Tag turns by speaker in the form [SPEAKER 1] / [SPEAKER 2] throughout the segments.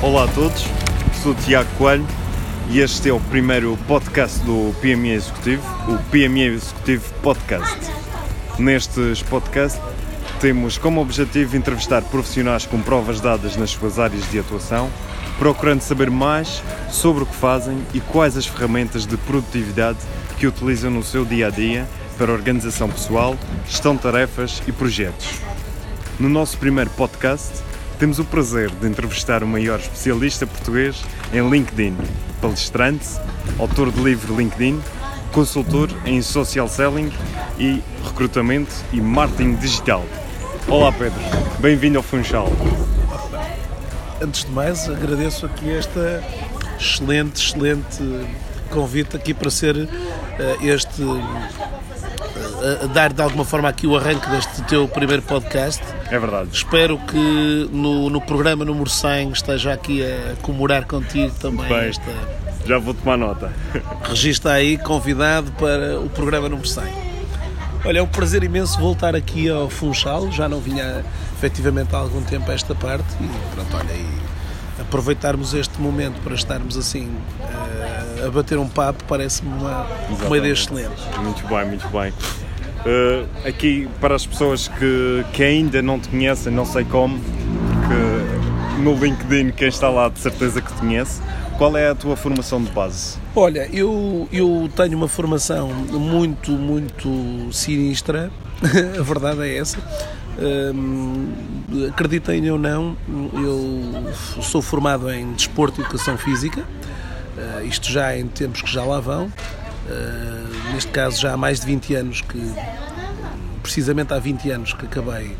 [SPEAKER 1] Olá a todos, sou Tiago Coelho e este é o primeiro podcast do PME Executivo, o PME Executivo Podcast. Nestes podcasts temos como objetivo entrevistar profissionais com provas dadas nas suas áreas de atuação, procurando saber mais sobre o que fazem e quais as ferramentas de produtividade que utilizam no seu dia a dia para organização pessoal, gestão de tarefas e projetos. No nosso primeiro podcast, temos o prazer de entrevistar o maior especialista português em LinkedIn, palestrante, autor de livro LinkedIn, consultor em social selling e recrutamento e marketing digital. Olá Pedro, bem-vindo ao Funchal.
[SPEAKER 2] Antes de mais, agradeço aqui esta excelente, excelente convite aqui para ser uh, uh, dar de alguma forma aqui o arranque deste teu primeiro podcast.
[SPEAKER 1] É verdade.
[SPEAKER 2] Espero que no, no programa número 100 esteja aqui a comemorar contigo também
[SPEAKER 1] Bem,
[SPEAKER 2] esta.
[SPEAKER 1] Já vou tomar nota.
[SPEAKER 2] Registra aí convidado para o programa número 100. Olha, é um prazer imenso voltar aqui ao Funchal, já não vinha efetivamente há algum tempo a esta parte e pronto, olha, e aproveitarmos este momento para estarmos assim uh, a bater um papo parece-me uma, uma ideia excelente.
[SPEAKER 1] Muito bem, muito bem. Uh, aqui para as pessoas que, que ainda não te conhecem, não sei como, porque no LinkedIn quem está lá de certeza que te conhece, qual é a tua formação de base?
[SPEAKER 2] Olha, eu, eu tenho uma formação muito, muito sinistra, a verdade é essa. Hum, acreditem ou não, eu sou formado em Desporto e Educação Física, uh, isto já em tempos que já lá vão, uh, neste caso já há mais de 20 anos que, precisamente há 20 anos que acabei,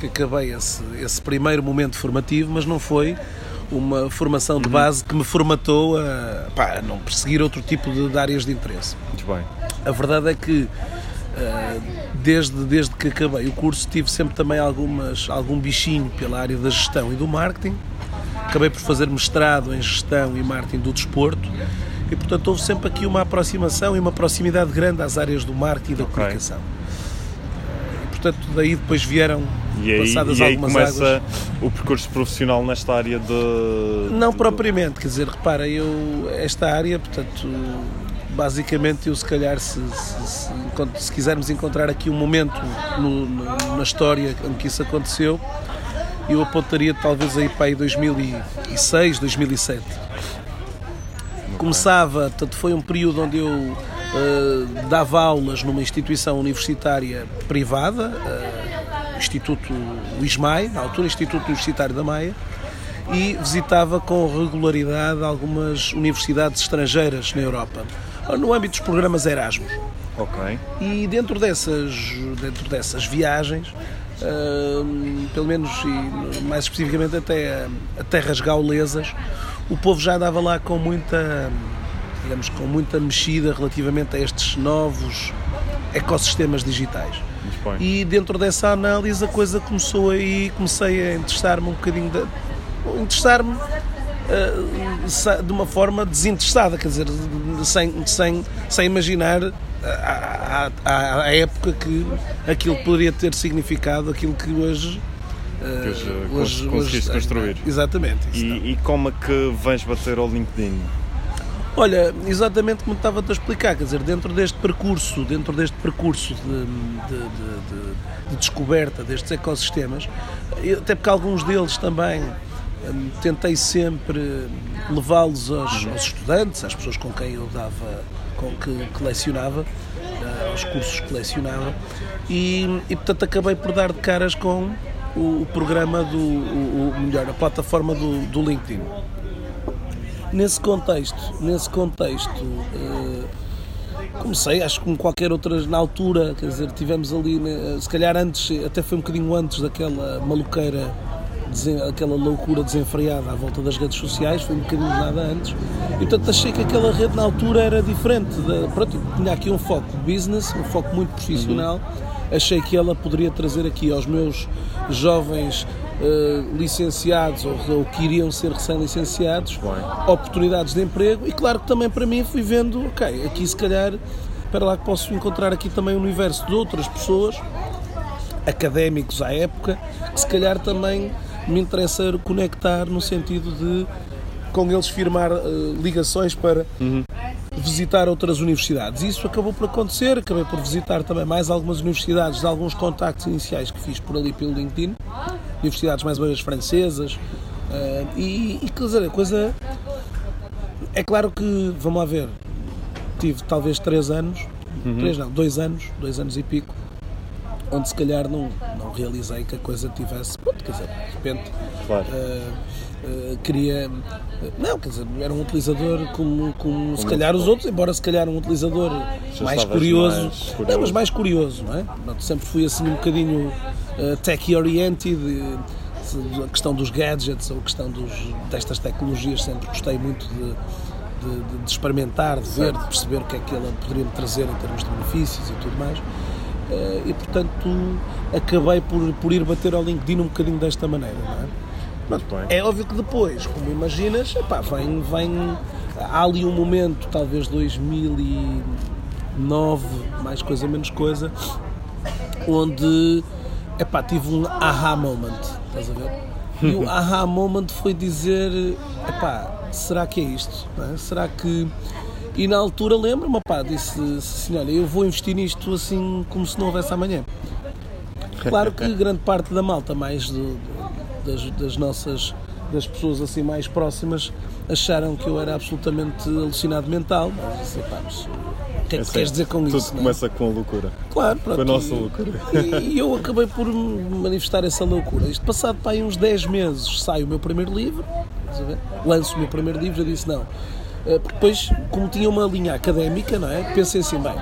[SPEAKER 2] que acabei esse, esse primeiro momento formativo, mas não foi uma formação de base que me formatou a, pá, a não perseguir outro tipo de, de, áreas de interesse.
[SPEAKER 1] Muito bem.
[SPEAKER 2] A verdade é que desde, desde que acabei o curso tive sempre também algumas, algum bichinho pela área da gestão e do marketing. Acabei por fazer mestrado em gestão e marketing do desporto e portanto houve sempre aqui uma aproximação e uma proximidade grande às áreas do marketing e da okay. comunicação. E portanto daí depois vieram
[SPEAKER 1] e aí,
[SPEAKER 2] passadas
[SPEAKER 1] e aí
[SPEAKER 2] algumas
[SPEAKER 1] começa
[SPEAKER 2] águas.
[SPEAKER 1] o percurso profissional nesta área de.
[SPEAKER 2] Não propriamente, quer dizer, repara, eu esta área, portanto, basicamente eu se calhar se, se, se, se quisermos encontrar aqui um momento no, no, na história em que isso aconteceu, eu apontaria talvez aí para aí 2006, 2007. Começava, portanto, foi um período onde eu uh, dava aulas numa instituição universitária privada, uh, Instituto Luís Maia, na altura Instituto Universitário da Maia, e visitava com regularidade algumas universidades estrangeiras na Europa, no âmbito dos programas Erasmus.
[SPEAKER 1] Ok.
[SPEAKER 2] E dentro dessas, dentro dessas viagens, uh, pelo menos e mais especificamente até a terras gaulesas, o povo já andava lá com muita, digamos, com muita mexida relativamente a estes novos ecossistemas digitais. E dentro dessa análise a coisa começou aí, comecei a interessar-me um bocadinho, de, interessar-me uh, de uma forma desinteressada, quer dizer, sem, sem, sem imaginar à, à, à, época que aquilo poderia ter significado aquilo que hoje. Uh,
[SPEAKER 1] hoje, conseguiste hoje, construir.
[SPEAKER 2] Exatamente.
[SPEAKER 1] E, e, como é que vais bater ao LinkedIn?
[SPEAKER 2] Olha, exatamente como estava-te a explicar, quer dizer, dentro deste percurso, dentro deste percurso de, de, de, de descoberta destes ecossistemas, até porque alguns deles também hum, tentei sempre levá-los aos, aos, estudantes, às pessoas com quem eu dava, com que, que lecionava, uh, aos cursos que lecionava, e, e portanto acabei por dar de caras com o, o programa do, o, o, melhor, a plataforma do, do LinkedIn. Nesse contexto, nesse contexto, uh, comecei, acho que como qualquer outra na altura, quer dizer, tivemos ali, né, se calhar antes, até foi um bocadinho antes daquela maluqueira, aquela loucura desenfreada à volta das redes sociais, foi um bocadinho nada antes, e portanto achei que aquela rede na altura era diferente, de, pronto, tinha aqui um foco de business, um foco muito profissional, uhum. achei que ela poderia trazer aqui aos meus jovens Uh, licenciados ou, ou, que iriam ser recém-licenciados, oportunidades de emprego. E claro que também para mim fui vendo, ok, aqui se calhar para lá que posso encontrar aqui também um universo de outras pessoas, académicos à época, que se calhar também me interessa conectar no sentido de com eles firmar uh, ligações para uhum. visitar outras universidades. Isso acabou por acontecer, acabei por visitar também mais algumas universidades, de alguns contactos iniciais que fiz por ali pelo LinkedIn, universidades mais ou menos francesas, uh, e, e quer dizer, a coisa é claro que, vamos lá ver, tive talvez três anos, uhum. três não, dois anos, dois anos e pico, onde se calhar não, não realizei que a coisa tivesse, pronto, quer dizer, de repente claro. uh, uh, queria, não, quer dizer, era um utilizador como, como, como se calhar os outros, embora se calhar um utilizador mais curioso, mais curioso, não, mas mais curioso, não é? Pronto, sempre fui assim um bocadinho uh, tech-oriented, a questão dos gadgets ou a questão dos, destas tecnologias sempre gostei muito de, de, de experimentar, de ver, de perceber o que é que ela poderia me trazer em termos de benefícios e tudo mais. Eh, e portanto acabei por, por ir bater ao LinkedIn um bocadinho desta maneira, não é? É óbvio que depois, como imaginas, epá, vem, vem. Há ali um momento, talvez 2009, mais coisa menos coisa, onde epá, tive um aha moment, estás a ver? E o aha moment foi dizer: epá, será que é isto? É? Será que. E na altura lembro-me, pá, disse assim: olha, eu vou investir nisto assim como se não houvesse amanhã. Claro que grande parte da malta, mais do, das, das nossas das pessoas assim mais próximas acharam que eu era absolutamente alucinado mental. Mas, assim, pá, mas o que é que é queres dizer com
[SPEAKER 1] tudo
[SPEAKER 2] isso?
[SPEAKER 1] Tudo começa não? com a loucura.
[SPEAKER 2] Claro, pronto.
[SPEAKER 1] Com a nossa loucura.
[SPEAKER 2] E, e, eu acabei por manifestar essa loucura. Isto passado para aí uns 10 meses sai o meu primeiro livro, lanço o meu primeiro livro, eu disse não. Eh, porque depois, como tinha uma linha académica, não é? Pensei assim, bem,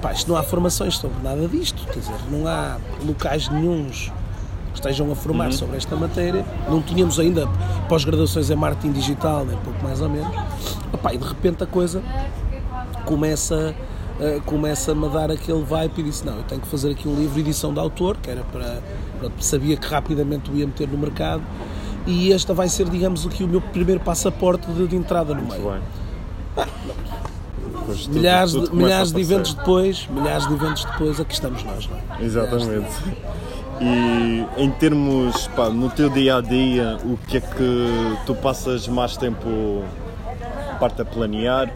[SPEAKER 2] pá, isto não há formações sobre nada disto, quer dizer, não há locais nenhums estejam a formar uhum. sobre esta matéria. Não tínhamos ainda pós-graduações em marketing digital, nem pouco mais ou menos. Opa, e de repente a coisa começa uh, começa-me a dar aquele vibe e disse, não, eu tenho que fazer aqui um livro edição de autor, que era para, para sabia que rapidamente o ia meter no mercado e esta vai ser, digamos, aqui o meu primeiro passaporte de, de entrada no meio. Ah, tudo, milhares, tudo de, milhares de eventos depois, milhares de eventos depois, aqui estamos nós, não
[SPEAKER 1] é? Exatamente. E em termos, pá, no teu dia a dia, o que é que tu passas mais tempo parte a planear,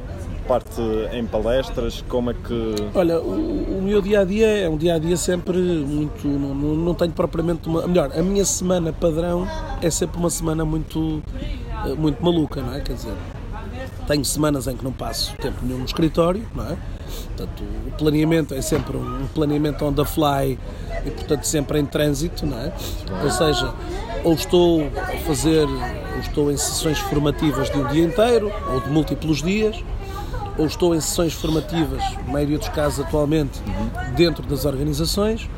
[SPEAKER 1] parte em palestras, como é que...
[SPEAKER 2] Olha, o, o meu dia a dia é um dia a dia sempre muito, não, não tenho propriamente uma, melhor, a minha semana padrão é sempre uma semana muito, muito maluca, não é? Quer dizer, tenho semanas em que não passo tempo nenhum no escritório, não é? Portanto, o planeamento é sempre um planeamento on the fly e, portanto, sempre em trânsito, não é? Ou seja, ou estou a fazer, ou estou em sessões formativas de um dia inteiro, ou de múltiplos dias, ou estou em sessões formativas, na maioria dos casos atualmente, dentro das organizações,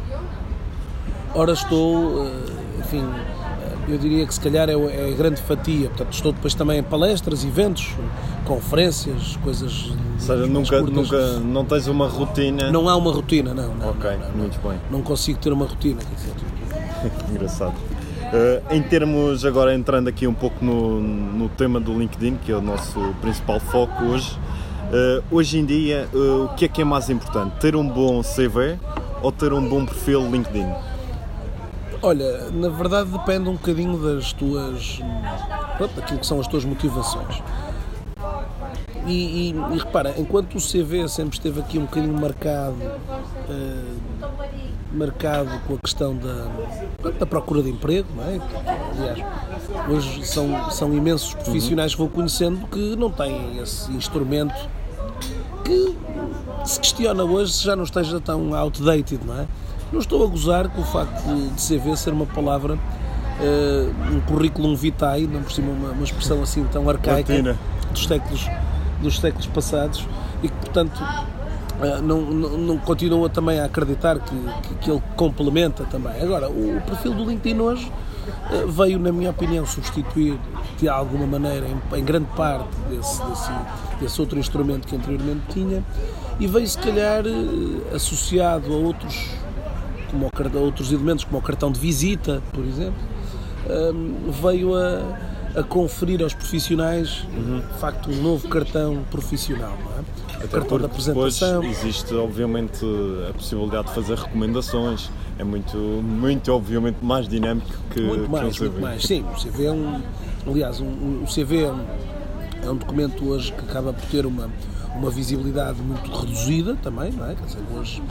[SPEAKER 2] ora estou, eh, enfim, eu diria que se calhar é, é a grande fatia. Portanto, estou depois também em palestras, eventos, conferências, coisas.
[SPEAKER 1] Ou seja, nunca, nunca não tens uma rotina.
[SPEAKER 2] Não há uma rotina, não. não
[SPEAKER 1] ok,
[SPEAKER 2] não, não,
[SPEAKER 1] muito bem.
[SPEAKER 2] Não consigo ter uma rotina, quer dizer.
[SPEAKER 1] Engraçado. Uh, em termos, agora entrando aqui um pouco no, no tema do LinkedIn, que é o nosso principal foco hoje, uh, hoje em dia, uh, o que é que é mais importante? Ter um bom CV ou ter um bom perfil LinkedIn?
[SPEAKER 2] Olha, na verdade depende um bocadinho das tuas. Pronto, daquilo que são as tuas motivações. E, e, e, repara, enquanto o CV sempre esteve aqui um bocadinho marcado, uh, marcado com a questão da, da procura de emprego, não é? Aliás, hoje são, são imensos profissionais que vou conhecendo que não têm esse instrumento que se questiona hoje se já não esteja tão outdated, não é? Não estou a gozar com o facto de, CV ser uma palavra, uh, um currículo vitae, não por cima uma, uma expressão assim tão arcaica dos séculos, dos séculos passados e que, portanto, uh, não, não, não continua também a acreditar que, que, que, ele complementa também. Agora, o, o perfil do LinkedIn hoje veio, na minha opinião, substituir de alguma maneira, em, em grande parte, desse, desse, desse outro instrumento que anteriormente tinha e veio, se calhar, associado a outros como o, outros elementos, como o cartão de visita, por exemplo, um, veio a, a, conferir aos profissionais, de facto, um novo cartão profissional. É?
[SPEAKER 1] Até
[SPEAKER 2] cartão de apresentação.
[SPEAKER 1] existe, obviamente, a possibilidade de fazer recomendações. É muito, muito obviamente, mais dinâmico que,
[SPEAKER 2] Muito
[SPEAKER 1] que
[SPEAKER 2] mais,
[SPEAKER 1] um CV.
[SPEAKER 2] muito mais. Sim, o CV é um. Aliás, um, o CV é um, é um documento hoje que acaba por ter uma, uma visibilidade muito reduzida também, não é? Quer dizer, hoje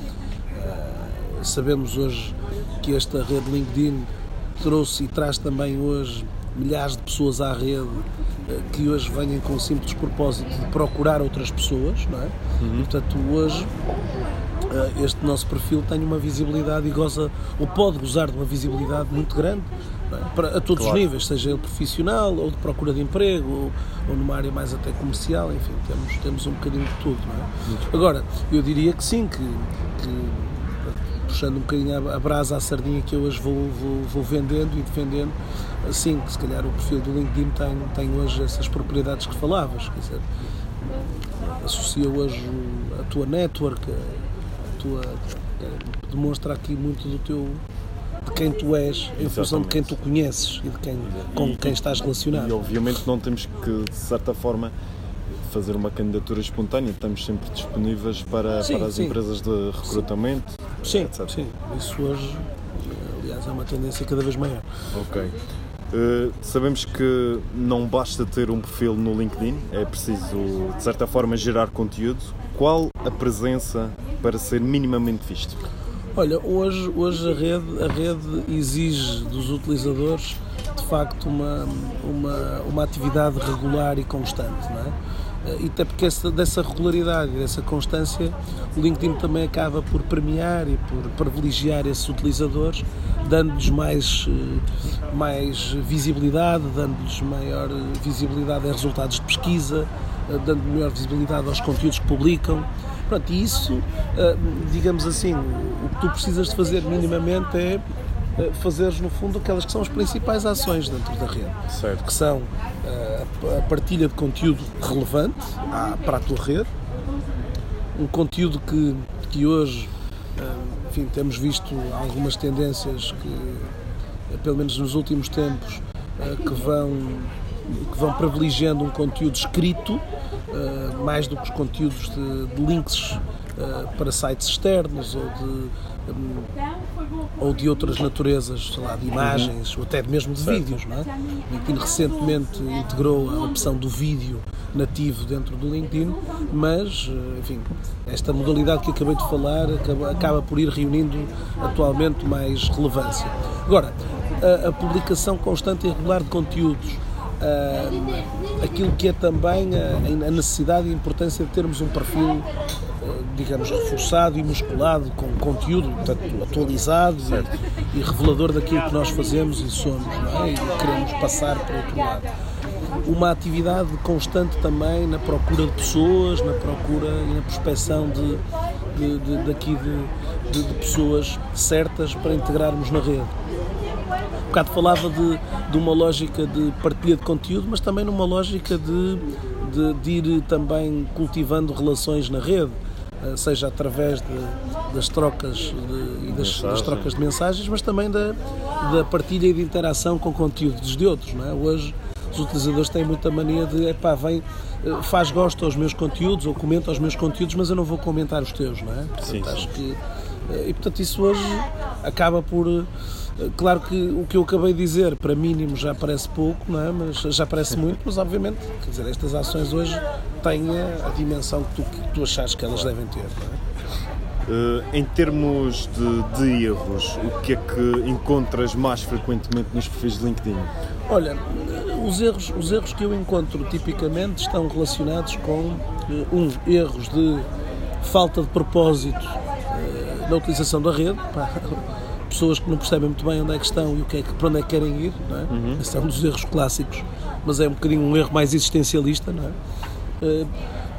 [SPEAKER 2] eh, sabemos hoje que esta rede LinkedIn trouxe e traz também hoje milhares de pessoas à rede eh, que hoje vêm com o simples propósito de procurar outras pessoas, não é? E, portanto, hoje Uh, este nosso perfil tem uma visibilidade e goza, ou pode gozar de uma visibilidade muito grande é? para, a todos
[SPEAKER 1] Claro.
[SPEAKER 2] os níveis, seja ele profissional ou de procura de emprego ou, ou numa área mais até comercial, enfim, temos, temos um bocadinho de tudo. Não é? Agora, eu diria que sim, que, que, puxando um bocadinho a, brasa à sardinha que eu hoje vou, vou, vou vendendo e defendendo, sim, que se calhar o perfil do LinkedIn tem, tem hoje essas propriedades que falavas, quer dizer, associa hoje a tua network, a tua, eh, demonstra aqui muito do teu de quem tu és em função de quem tu conheces e de quem, com
[SPEAKER 1] E-
[SPEAKER 2] quem estás
[SPEAKER 1] E
[SPEAKER 2] relacionado.
[SPEAKER 1] obviamente não temos que, de certa forma, fazer uma candidatura espontânea. Estamos sempre disponíveis para,
[SPEAKER 2] Sim,
[SPEAKER 1] para as
[SPEAKER 2] sim.
[SPEAKER 1] empresas de recrutamento.
[SPEAKER 2] Sim,
[SPEAKER 1] etc.
[SPEAKER 2] sim, isso hoje, aliás, é uma tendência cada vez maior.
[SPEAKER 1] Ok. Uh, sabemos que não basta ter um perfil no LinkedIn, é preciso, de certa forma, gerar conteúdo. Qual a presença para ser minimamente visto?
[SPEAKER 2] Olha, hoje, hoje a, rede, a rede exige dos utilizadores de facto uma, uma, uma atividade regular e constante, não é? Eh, E até porque essa, dessa regularidade e dessa constância, o LinkedIn também acaba por premiar e por privilegiar esses utilizadores, dando-lhes mais, eh, mais visibilidade, dando-lhes maior eh, visibilidade a resultados de pesquisa, dando maior visibilidade aos conteúdos que publicam. Pronto, e isso, digamos assim, o que tu precisas de fazer minimamente é fazeres no fundo aquelas que são as principais ações dentro da rede
[SPEAKER 1] Certo.
[SPEAKER 2] que são eh, a partilha de conteúdo relevante para a tua rede, um conteúdo que, que hoje, eh, enfim, temos visto algumas tendências que, eh, pelo menos nos últimos tempos, eh, que vão que vão privilegiando um conteúdo escrito eh, mais do que os conteúdos de, de links eh, para sites externos ou de hum, ou de outras naturezas, sei lá, de imagens ou até mesmo de vídeos, não é? LinkedIn recentemente integrou a opção do vídeo nativo dentro do LinkedIn, mas, eh, enfim, esta modalidade que acabei de falar acaba, acaba por ir reunindo atualmente mais relevância. Agora, a, a publicação constante e regular de conteúdos, ah, aquilo que é também a, a necessidade e a importância de termos um perfil eh, digamos, reforçado e musculado com conteúdo portanto, atualizado e, e revelador daquilo que nós fazemos e somos não é? e queremos passar para outro lado. Uma atividade constante também na procura de pessoas, na procura e na prospecção de, de, de, daqui de, de, de pessoas certas para integrarmos na rede. Um bocado falava de, de uma lógica de partilha de conteúdo, mas também numa lógica de, de, de ir também cultivando relações na rede, seja através de- das trocas de, e das, das trocas de mensagens, mas também da, da partilha e de interação com conteúdos de outros. Não é? Hoje os utilizadores têm muita mania de epá, vem, eh, faz gosto aos meus conteúdos ou comenta aos meus conteúdos, mas eu não vou comentar os teus, não é? Portanto,
[SPEAKER 1] Sim, sim.
[SPEAKER 2] que eh, e portanto isso hoje acaba por eh, claro que o que eu acabei de dizer para mínimo já parece pouco não é mas já parece muito mas obviamente quer dizer estas ações hoje têm a, dimensão que tu, que tu achas que elas devem ter?
[SPEAKER 1] Uh, em termos de, de erros, o que é que encontras mais frequentemente nos perfis de LinkedIn?
[SPEAKER 2] Olha, os erros, os erros que eu encontro tipicamente estão relacionados com eh, um erros de falta de propósito eh, na utilização da rede, pá, pessoas que não percebem muito bem onde é que estão e o que é que, para onde é que querem ir, não é? Esse é um dos erros clássicos, mas é um bocadinho um erro mais existencialista, não é? Eh,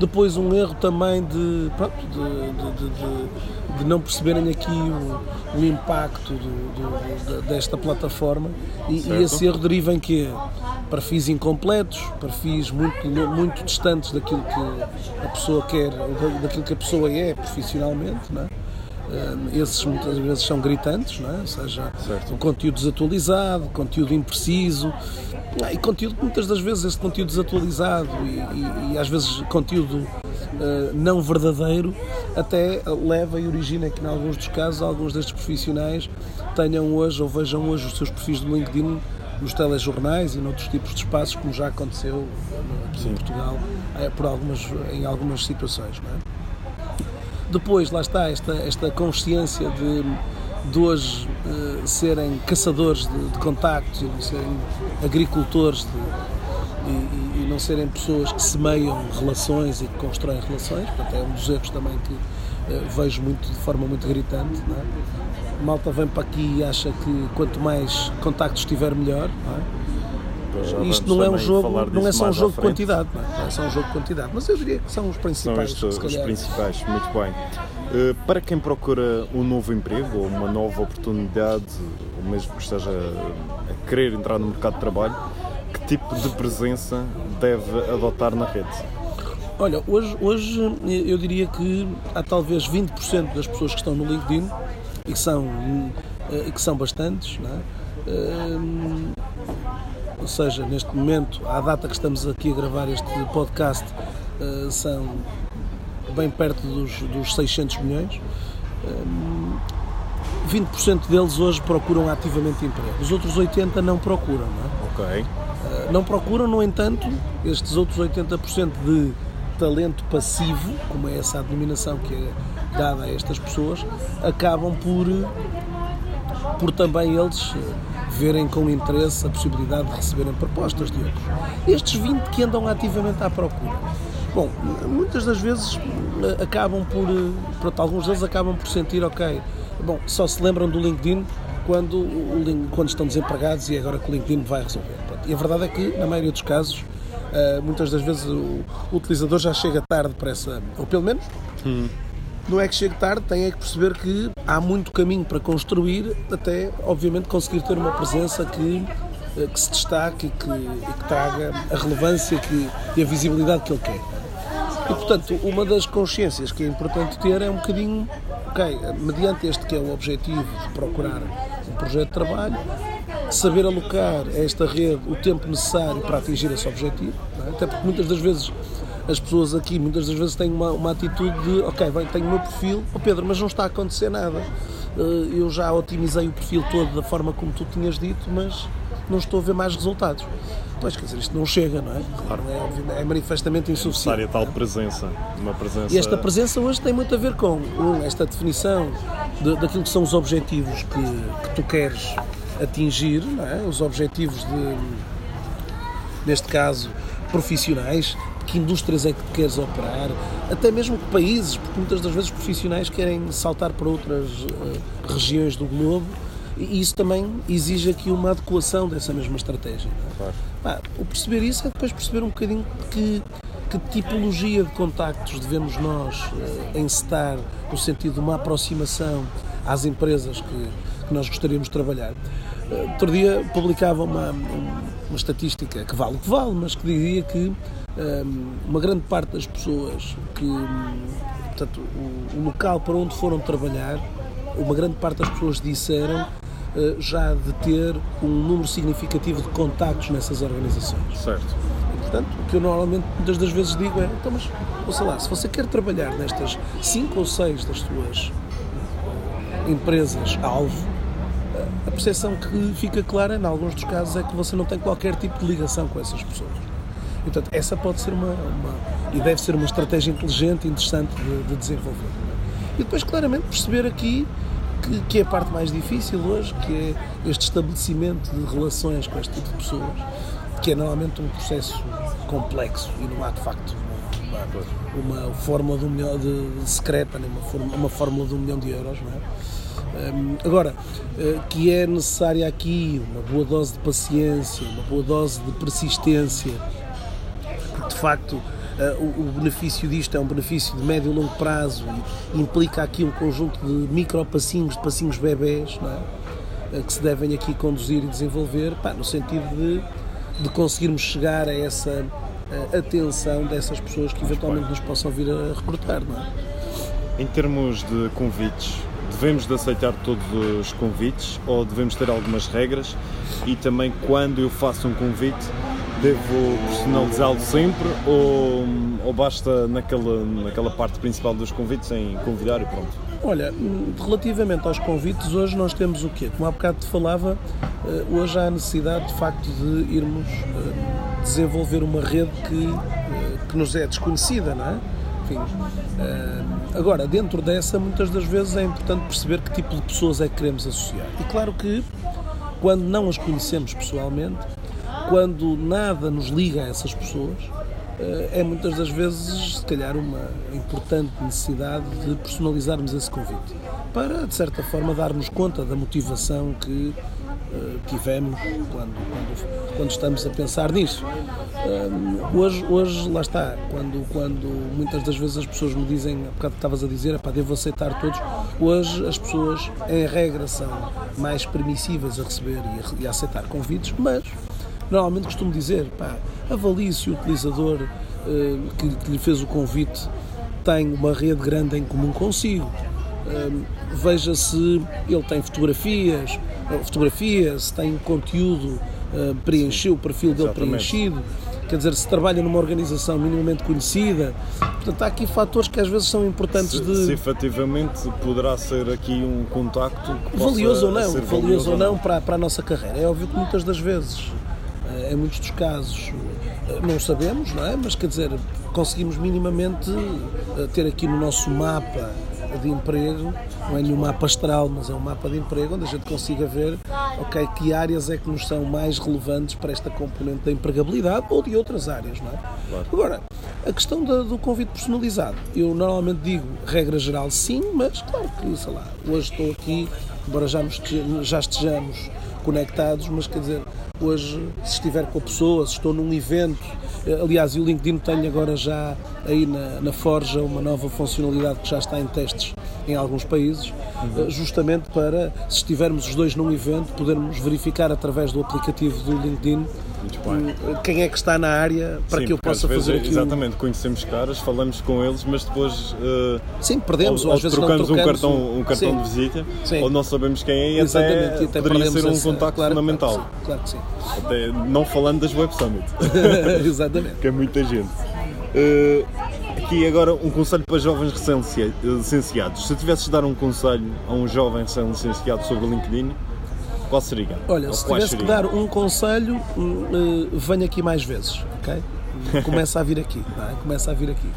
[SPEAKER 2] depois um erro também de, pronto, de, de- de- de- não perceberem aqui o, o impacto do- do- de- desta plataforma e, e esse erro deriva em quê? Perfis incompletos, perfis muito, muito distantes daquilo que a pessoa quer, daquilo que a pessoa é profissionalmente, não é? Eh, esses muitas vezes são gritantes, não é? ou seja,
[SPEAKER 1] Certo.
[SPEAKER 2] o conteúdo desatualizado, conteúdo impreciso, ah, e conteúdo que muitas das vezes esse conteúdo desatualizado e, e- e às vezes conteúdo eh, não verdadeiro até leva e origina que em alguns dos casos alguns destes profissionais tenham hoje ou vejam hoje os seus perfis do LinkedIn nos telejornais e noutros tipos de espaços como já aconteceu eh, aqui em Portugal por algumas, em algumas situações. não é? Depois, lá está, esta, esta consciência de, de hoje eh, serem caçadores de, de contactos serem agricultores de- e, e- não serem pessoas que semeiam relações e que constroem relações, portanto é um dos erros também que eh, vejo muito de forma muito gritante. É? Malta vem para aqui e acha que quanto mais contactos tiver melhor, não é?
[SPEAKER 1] Já
[SPEAKER 2] Isto não é um jogo, não é só um jogo de quantidade, não é? Não é só um jogo de quantidade, mas eu diria que são os
[SPEAKER 1] São
[SPEAKER 2] principais,
[SPEAKER 1] estes
[SPEAKER 2] se
[SPEAKER 1] os principais, muito bem. Eh, para quem procura um novo emprego ou uma nova oportunidade, ou mesmo que esteja a querer entrar no mercado de trabalho, que tipo de presença deve adotar na rede?
[SPEAKER 2] Olha, hoje, hoje eu diria que há talvez 20% das pessoas que estão no LinkedIn e que são, eh, e que são bastantes, não é? Ou seja, neste momento, à data que estamos aqui a gravar este podcast, eh, são bem perto dos, dos 600 milhões. Hum, 20% deles hoje procuram ativamente emprego, os outros 80% não procuram, não é?
[SPEAKER 1] Ok.
[SPEAKER 2] Não procuram, no entanto, estes outros 80% de talento passivo, como é essa a denominação que é dada a estas pessoas, acabam por, por também eles eh, verem com interesse a possibilidade de receberem propostas de outros. Estes 20 que andam ativamente à procura. Bom, muitas das vezes eh, acabam por, eh, pronto, alguns deles acabam por sentir, ok, bom, só se lembram do LinkedIn quando, quando estão desempregados e agora que o LinkedIn vai resolver. Pronto. E a verdade é que, na maioria dos casos, eh, muitas das vezes o, utilizador já chega tarde para essa, ou pelo menos não é que chegue tarde, tem é que perceber que há muito caminho para construir até, obviamente, conseguir ter uma presença que, eh, que se destaque e que, e que traga a relevância que, e a visibilidade que ele quer. E, portanto, uma das consciências que é importante ter é um bocadinho, ok, mediante este que é o objetivo de procurar um projeto de trabalho, saber alocar a esta rede o tempo necessário para atingir esse objetivo, é? até porque muitas das vezes as pessoas aqui, muitas das vezes têm uma, uma atitude de, ok, bem, tenho o meu perfil, oh Pedro, mas não está a acontecer nada. Eh, Eu já otimizei o perfil todo da forma como tu tinhas dito, mas não estou a ver mais resultados. Pois, quer dizer, isto não chega, não é? Não é, é manifestamente insuficiente.
[SPEAKER 1] Necessária tal presença. Uma presença.
[SPEAKER 2] E esta presença hoje tem muito a ver com um, esta definição de- daquilo que são os objetivos que, que tu queres atingir, é? os objetivos de, neste caso, profissionais, que indústrias é que queres operar, até mesmo que países, porque muitas das vezes profissionais querem saltar para outras eh, regiões do globo e isso também exige aqui uma adequação dessa mesma estratégia. é?
[SPEAKER 1] Claro.
[SPEAKER 2] O perceber isso é depois perceber um bocadinho que, que tipologia de contactos devemos nós eh, encetar no sentido de uma aproximação às empresas que, que nós gostaríamos de trabalhar. Eh, outro dia publicava uma, um- uma estatística que vale o que vale, mas que dizia que uma grande parte das pessoas que, portanto, o, o local para onde foram trabalhar, uma grande parte das pessoas disseram eh, já de ter um número significativo de contactos nessas organizações.
[SPEAKER 1] Certo.
[SPEAKER 2] E, portanto, o que eu normalmente muitas das vezes digo é, então, mas, ouça lá, se você quer trabalhar nestas cinco ou seis das suas empresas-alvo, eh, a percepção que fica clara, em alguns dos casos, é que você não tem qualquer tipo de ligação com essas pessoas. Portanto, essa pode ser uma, uma- e deve ser uma estratégia inteligente e interessante de, de desenvolver. é? E depois, claramente, perceber aqui que, que é a parte mais difícil hoje, que é este estabelecimento de relações com este tipo de pessoas, que é normalmente um processo complexo e não há, de facto, uma, uma fórmula de um milhão de, secreta, nem uma, forma- uma fórmula de um milhão de euros, não é? Hum, agora, eh, que é necessária aqui uma boa dose de paciência, uma boa dose de persistência, de facto eh, o, benefício disto é um benefício de médio e longo prazo e implica aqui um conjunto de micro passinhos, de passinhos bebés, é? Eh, que se devem aqui conduzir e desenvolver, pá, no sentido de, de conseguirmos chegar a essa eh, atenção dessas pessoas que eventualmente nos possam vir a recrutar, é?
[SPEAKER 1] Em termos de convites devemos de aceitar todos os convites ou devemos ter algumas regras e também quando eu faço um convite devo personalizá-lo sempre ou, ou basta naquela, naquela parte principal dos convites em convidar e pronto?
[SPEAKER 2] Olha, relativamente aos convites, hoje nós temos o quê? Como há bocado te falava, eh, hoje há a necessidade de facto de irmos eh, desenvolver uma rede que, eh, que nos é desconhecida, não é? Enfim, agora, dentro dessa, muitas das vezes é importante perceber que tipo de pessoas é que queremos associar. E claro que, quando não as conhecemos pessoalmente, quando nada nos liga a essas pessoas, eh, é muitas das vezes, se calhar, uma importante necessidade de personalizarmos esse convite para, de certa forma, darmos conta da motivação que uh, tivemos quando, quando, quando, estamos a pensar nisso. Uh, hoje, hoje, lá está, quando, quando muitas das vezes as pessoas me dizem, há bocado estavas a dizer, devo aceitar todos, hoje as pessoas, em regra, são mais permissíveis a receber e a, e a aceitar convites, mas Normalmente costumo dizer, pá, avalie se o utilizador uh, que, que, lhe fez o convite tem uma rede grande em comum consigo. Uh, veja se ele tem fotografias, fotografia, se tem conteúdo, uh, preencheu o perfil dele Exatamente. preenchido quer dizer, se trabalha numa organização minimamente conhecida. Portanto, há aqui fatores que às vezes são importantes
[SPEAKER 1] se,
[SPEAKER 2] de.
[SPEAKER 1] Se efetivamente poderá ser aqui um contacto
[SPEAKER 2] valioso ou não, valioso ou não para, para a nossa carreira. É óbvio que muitas das vezes em muitos dos casos não sabemos, não é? Mas quer dizer, conseguimos minimamente eh, ter aqui no nosso mapa de emprego, não é nenhum mapa astral, mas é um mapa de emprego onde a gente consiga ver, ok, que áreas é que nos são mais relevantes para esta componente da empregabilidade ou de outras áreas, não é? Claro. Agora, a questão do, do convite personalizado, eu normalmente digo regra geral sim, mas claro que, sei lá, hoje estou aqui, embora já, já estejamos conectados, mas quer dizer, hoje, se estiver com a pessoa, se estou num evento, eh, aliás, o LinkedIn tem agora já aí na, na Forja uma nova funcionalidade que já está em testes em alguns países, uhum. justamente para, se estivermos os dois num evento, podermos verificar através do aplicativo do LinkedIn quem é que está na área para
[SPEAKER 1] Sim,
[SPEAKER 2] que eu possa fazer aquilo.
[SPEAKER 1] Exatamente, conhecemos caras, falamos com eles, mas depois uh,
[SPEAKER 2] Sim, perdemos,
[SPEAKER 1] ou,
[SPEAKER 2] ou às vezes
[SPEAKER 1] trocamos,
[SPEAKER 2] trocamos
[SPEAKER 1] um cartão, um cartão de visita, Sim. ou não sabemos quem é e até, até poderia ser um essa, contacto claro, fundamental.
[SPEAKER 2] Claro que sim.
[SPEAKER 1] Até, não falando das Web Summit.
[SPEAKER 2] exatamente.
[SPEAKER 1] que é muita gente. Uh, aqui agora um conselho para jovens recém-licenciados. Se tivesses de dar um conselho a um jovem recém-licenciado sobre o LinkedIn, qual seria?
[SPEAKER 2] Olha, Ou se tivesse que dar um conselho, uh, venha aqui mais vezes, ok? Começa a vir aqui, é? começa a vir aqui.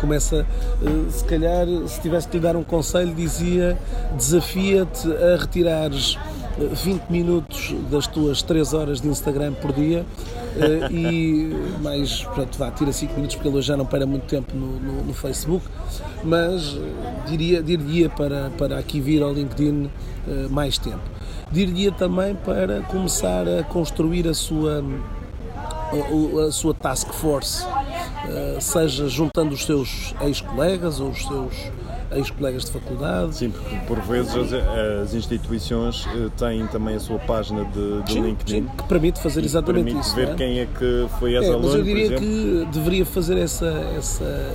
[SPEAKER 2] Começa, uh, se calhar, se tivesse que lhe dar um conselho, dizia: desafia-te a retirares 20 minutos das tuas 3 horas de Instagram por dia e mais, pronto, vá, tira 5 minutos porque ele já não para muito tempo no, no, no Facebook, mas diria, diria para, para aqui vir ao LinkedIn mais tempo. Diria também para começar a construir a sua, a, a sua task force, seja juntando os seus ex-colegas ou os seus ex-colegas de faculdade.
[SPEAKER 1] Sim, porque por vezes as, as instituições eh, têm também a sua página de, de
[SPEAKER 2] sim,
[SPEAKER 1] LinkedIn.
[SPEAKER 2] Sim, que permite fazer exatamente
[SPEAKER 1] permite
[SPEAKER 2] isso.
[SPEAKER 1] ver
[SPEAKER 2] é?
[SPEAKER 1] quem é que foi essa
[SPEAKER 2] é,
[SPEAKER 1] aluno,
[SPEAKER 2] Mas eu diria que deveria fazer essa, essa,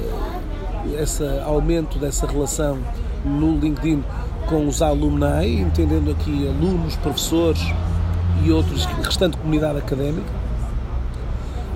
[SPEAKER 2] esse aumento dessa relação no LinkedIn com os alumni, entendendo aqui alunos, professores e outros, restante comunidade académica.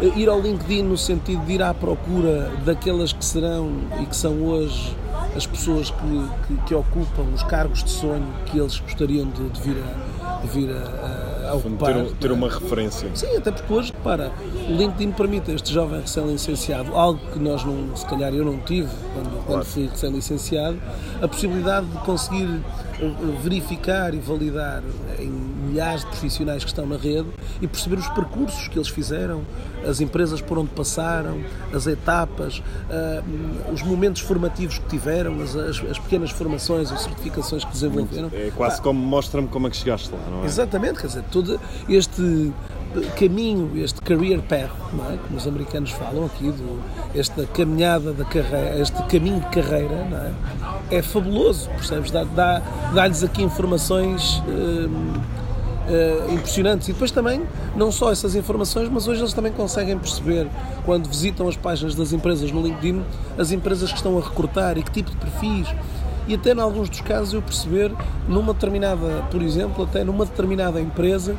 [SPEAKER 2] Eh, ir ao LinkedIn no sentido de ir à procura daquelas que serão e que são hoje as pessoas que, que, que, ocupam os cargos de sonho que eles gostariam de, de vir a, de vir a, a ocupar.
[SPEAKER 1] Ter, ter, uma referência.
[SPEAKER 2] Sim, até porque hoje, para o LinkedIn permite a este jovem recém-licenciado, algo que nós não, se calhar eu não tive quando, claro. quando fui recém-licenciado, a possibilidade de conseguir eh, verificar e validar em milhares de profissionais que estão na rede e perceber os percursos que eles fizeram, as empresas por onde passaram, as etapas, uh, os momentos formativos que tiveram, as, as, as, pequenas formações ou certificações que desenvolveram.
[SPEAKER 1] É quase ah, como mostra-me como é que chegaste lá, não é?
[SPEAKER 2] Exatamente, quer dizer, todo este caminho, este career path, é? como os americanos falam aqui, do, esta caminhada da carreira, este caminho de carreira, é? é? fabuloso, percebes? Dá-lhes dá, dá aqui informações hum, uh, impressionantes. E depois também, não só essas informações, mas hoje eles também conseguem perceber, quando visitam as páginas das empresas no LinkedIn, as empresas que estão a recrutar e que tipo de perfis. e até em alguns dos casos eu perceber numa determinada, por exemplo, até numa determinada empresa,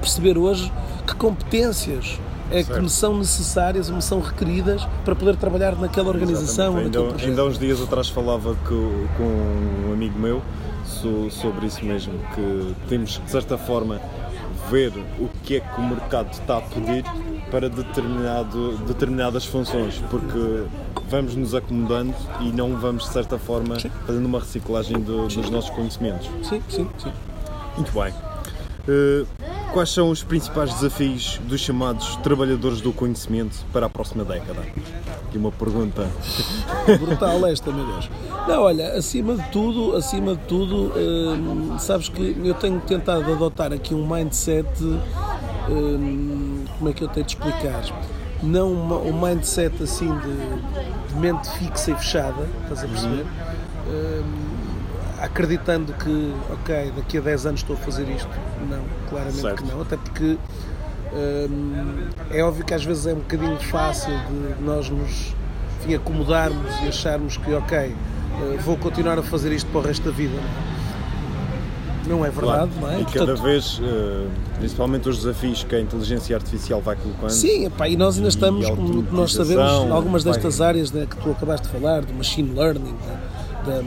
[SPEAKER 2] perceber hoje que competências é que me são necessárias, me são requeridas para poder trabalhar naquela organização
[SPEAKER 1] Ainda, ainda há uns dias atrás falava co- com um amigo meu so- sobre isso mesmo, que temos de certa forma ver o que é que o mercado está a pedir para determinado, determinadas funções, porque vamos nos acomodando e não vamos de certa forma fazendo uma reciclagem do- dos nossos conhecimentos.
[SPEAKER 2] Sim, sim, sim.
[SPEAKER 1] Muito bem. Eh, quais são os principais desafios dos chamados trabalhadores do conhecimento para a próxima década? Aqui uma pergunta.
[SPEAKER 2] Brutal esta, meu Deus. Não, olha, acima de tudo, acima de tudo, hum, sabes que eu tenho tentado adotar aqui um mindset, hum, como é que eu tenho de explicar? Não um mindset assim de, de mente fixa e fechada, estás a perceber? Hum, acreditando que, ok, daqui a 10 anos estou a fazer isto. Não, claramente
[SPEAKER 1] Certo.
[SPEAKER 2] que não, até porque é óbvio que às vezes é um bocadinho fácil de nós nos enfim, acomodarmos e acharmos que, ok, eh, vou continuar a fazer isto para o resto da vida. Não é verdade, não é?
[SPEAKER 1] E cada
[SPEAKER 2] Portanto,
[SPEAKER 1] vez, eh, principalmente os desafios que a inteligência artificial vai colocando.
[SPEAKER 2] Sim, e nós ainda estamos, como nós sabemos, algumas
[SPEAKER 1] vai-
[SPEAKER 2] destas áreas né, que tu acabaste de falar, do machine learning, da-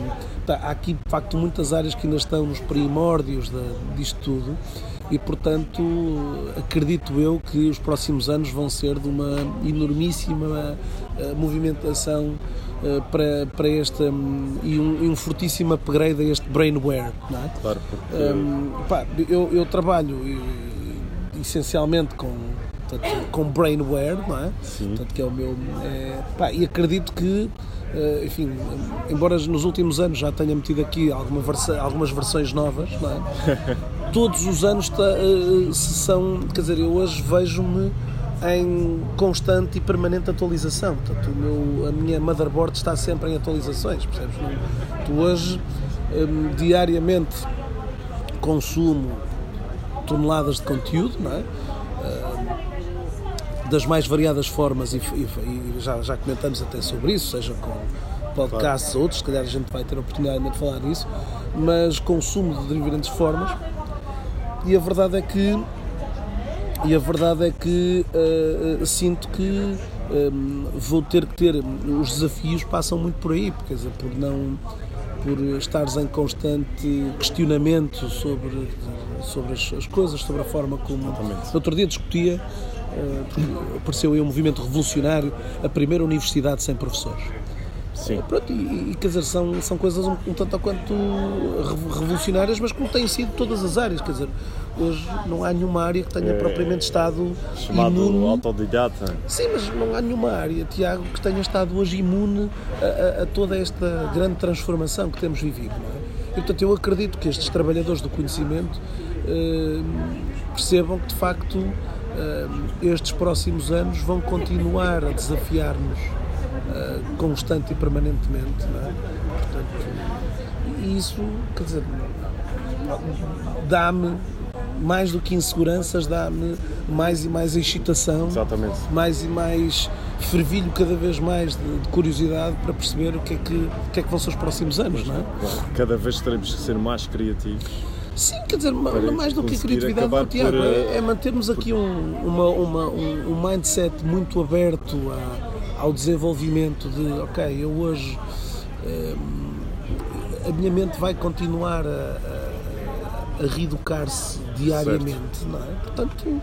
[SPEAKER 2] da- há aqui de facto muitas áreas que ainda estão nos primórdios da, disto tudo e portanto acredito eu que os próximos anos vão ser de uma enormíssima eh, movimentação eh, para, para esta hum, e um, e um fortíssimo upgrade a este brainware, não é?
[SPEAKER 1] Claro, porque
[SPEAKER 2] Hum, pá, eu, eu trabalho essencialmente com, portanto, com brainware, não é?
[SPEAKER 1] Sim.
[SPEAKER 2] Portanto, que é o meu. é, pá, e acredito que, eh, enfim, embora nos últimos anos já tenha metido aqui alguma algumas versões novas, não é? Todos os anos ta- eh, se são. Quer dizer, eu hoje vejo-me em constante e permanente atualização. Portanto, o meu, a minha motherboard está sempre em atualizações, percebes? Não- Tu hoje, hum, diariamente, consumo toneladas de conteúdo, não é? Ah, das mais variadas formas, e, e- e já, já comentamos até sobre isso, seja com podcasts ou outros, se calhar a gente vai ter a oportunidade de falar disso, mas consumo de diferentes formas, e a verdade é que e a verdade é que ah, sinto que hum, vou ter que ter os desafios passam muito por aí, porque, quer dizer, por não por estares em constante questionamento sobre sobre as, as coisas, sobre a forma como
[SPEAKER 1] Exatamente.
[SPEAKER 2] Outro dia discutia porque apareceu aí um movimento revolucionário, a primeira universidade sem professores.
[SPEAKER 1] Sim.
[SPEAKER 2] Pronto, e, e, quer dizer, são, são coisas um, um tanto quanto revo- revolucionárias, mas como têm sido todas as áreas, quer dizer, hoje não há nenhuma área que tenha
[SPEAKER 1] É,
[SPEAKER 2] propriamente estado
[SPEAKER 1] Chamado
[SPEAKER 2] imune.
[SPEAKER 1] autodidata.
[SPEAKER 2] Sim, mas não há nenhuma área, Tiago, que tenha estado hoje imune a, a- a toda esta grande transformação que temos vivido. É? E, portanto, eu acredito que estes trabalhadores do conhecimento eh, percebam que, de facto, eh, estes próximos anos vão continuar a desafiar-nos eh, constante e permanentemente. É? Portanto, e isso, quer dizer, dá-me mais do que inseguranças, dá-me mais e mais excitação
[SPEAKER 1] Exatamente.
[SPEAKER 2] mais e mais fervilho cada vez mais de, de curiosidade para perceber o que, é que, o que é que vão ser os próximos anos, não é?
[SPEAKER 1] Cada vez teremos que ser mais criativos.
[SPEAKER 2] Sim, quer dizer, mais do que a criatividade, não, Tiago,
[SPEAKER 1] por,
[SPEAKER 2] é,
[SPEAKER 1] eh,
[SPEAKER 2] é mantermos aqui um, uma, uma- um, um mindset muito aberto a- ao desenvolvimento de, ok, eu hoje eh, a minha mente vai continuar a, a- a reeducar-se diariamente, não é? Portanto,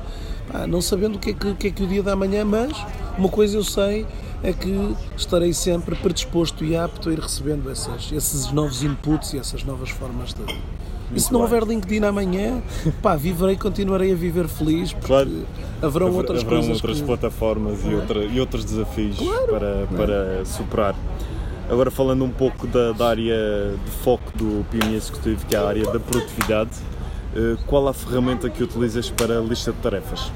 [SPEAKER 2] pá, não sabendo o que, é que, o que é que o dia da manhã, mas uma coisa eu sei é que estarei sempre predisposto e apto a ir recebendo essas, esses novos inputs e essas novas formas de. E se não houver LinkedIn amanhã, pá, viverei, continuarei a viver feliz, porque
[SPEAKER 1] Claro.
[SPEAKER 2] haverão
[SPEAKER 1] Haver-
[SPEAKER 2] outras
[SPEAKER 1] haverão
[SPEAKER 2] coisas.
[SPEAKER 1] outras
[SPEAKER 2] que-
[SPEAKER 1] plataformas e, outra- e outros desafios
[SPEAKER 2] Claro.
[SPEAKER 1] para, para superar. Agora falando um pouco da, da área de foco do PME Executivo, que é a área da produtividade, eh, qual a ferramenta que utilizas para a lista de tarefas?